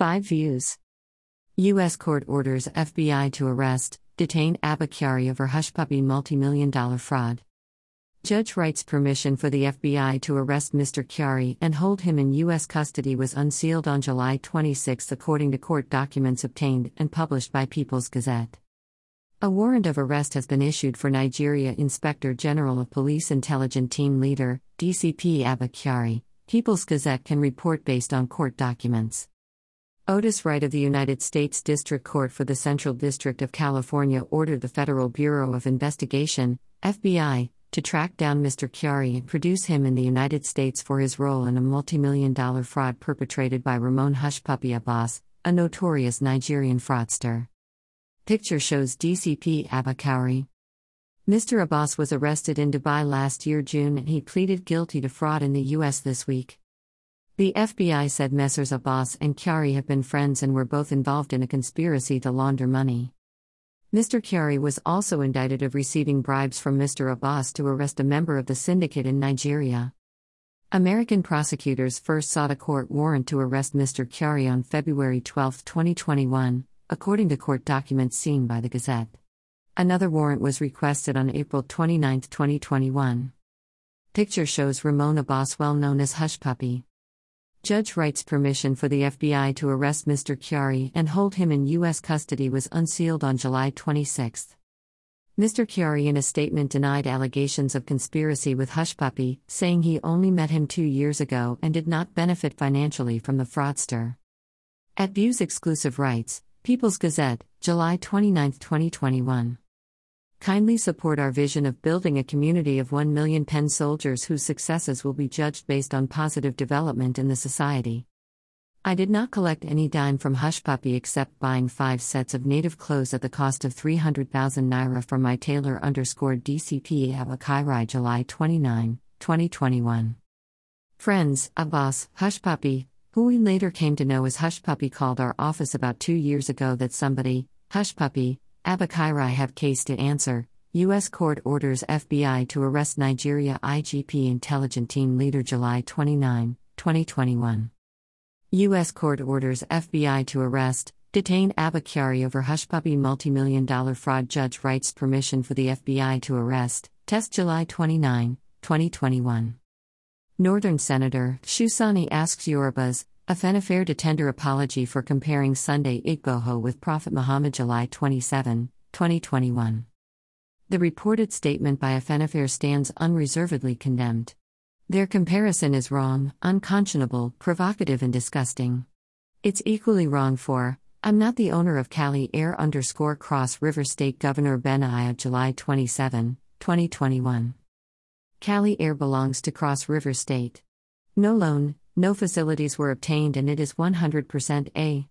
5 views. U.S. court orders FBI to arrest, detain Abba Kyari over Hushpuppi multi-million dollar fraud. Judge writes permission for the FBI to arrest Mr. Kyari and hold him in U.S. custody was unsealed on July 26 according to court documents obtained and published by People's Gazette. A warrant of arrest has been issued for Nigeria Inspector General of Police Intelligent Team Leader, DCP Abba Kyari. People's Gazette can report based on court documents. Otis Wright of the United States District Court for the Central District of California ordered the Federal Bureau of Investigation, FBI, to track down Mr. Kyari and produce him in the United States for his role in a multimillion dollar fraud perpetrated by Ramon Hushpuppi Abbas, a notorious Nigerian fraudster. Picture shows DCP Abba. Mr. Abbas was arrested in Dubai last year June and he pleaded guilty to fraud in the U.S. this week. The FBI said Messrs. Abbas and Kyari have been friends and were both involved in a conspiracy to launder money. Mr. Kyari was also indicted of receiving bribes from Mr. Abbas to arrest a member of the syndicate in Nigeria. American prosecutors first sought a court warrant to arrest Mr. Kyari on February 12, 2021, according to court documents seen by the Gazette. Another warrant was requested on April 29, 2021. Picture shows Ramon Abbas, well known as Hushpuppi. Judge writes permission for the FBI to arrest Mr. Kyari and hold him in U.S. custody was unsealed on July 26. Mr. Kyari, in a statement, denied allegations of conspiracy with Hushpuppi, saying he only met him two years ago and did not benefit financially from the fraudster. At Views Exclusive Rights, People's Gazette, July 29, 2021. Kindly support our vision of building a community of 1 million pen soldiers whose successes will be judged based on positive development in the society. I did not collect any dime from Hushpuppi except buying five sets of native clothes at the cost of 300,000 naira from my tailor underscore DCP Abba Kyari July 29, 2021. Friends, Abbas, Hushpuppi, who we later came to know as Hushpuppi called our office about two years ago that somebody, Hushpuppi, Abba Kyari have case to answer. U.S. court orders FBI to arrest Nigeria IGP intelligence team leader July 29, 2021. U.S. court orders FBI to arrest, detain Abba Kyari over Hushpuppi multi-million dollar fraud judge writes permission for the FBI to arrest, test July 29, 2021. Northern Senator Shehu Sani asks Yorubas, Afenifere to tender apology for comparing Sunday Igboho with Prophet Muhammad July 27, 2021. The reported statement by Afenifere stands unreservedly condemned. Their comparison is wrong, unconscionable, provocative, and disgusting. It's equally wrong for, I'm not the owner of Cally Air underscore Cross River State Governor Ben Ayade July 27, 2021. Cally Air belongs to Cross River State. No loan, no facilities were obtained and it is 100% a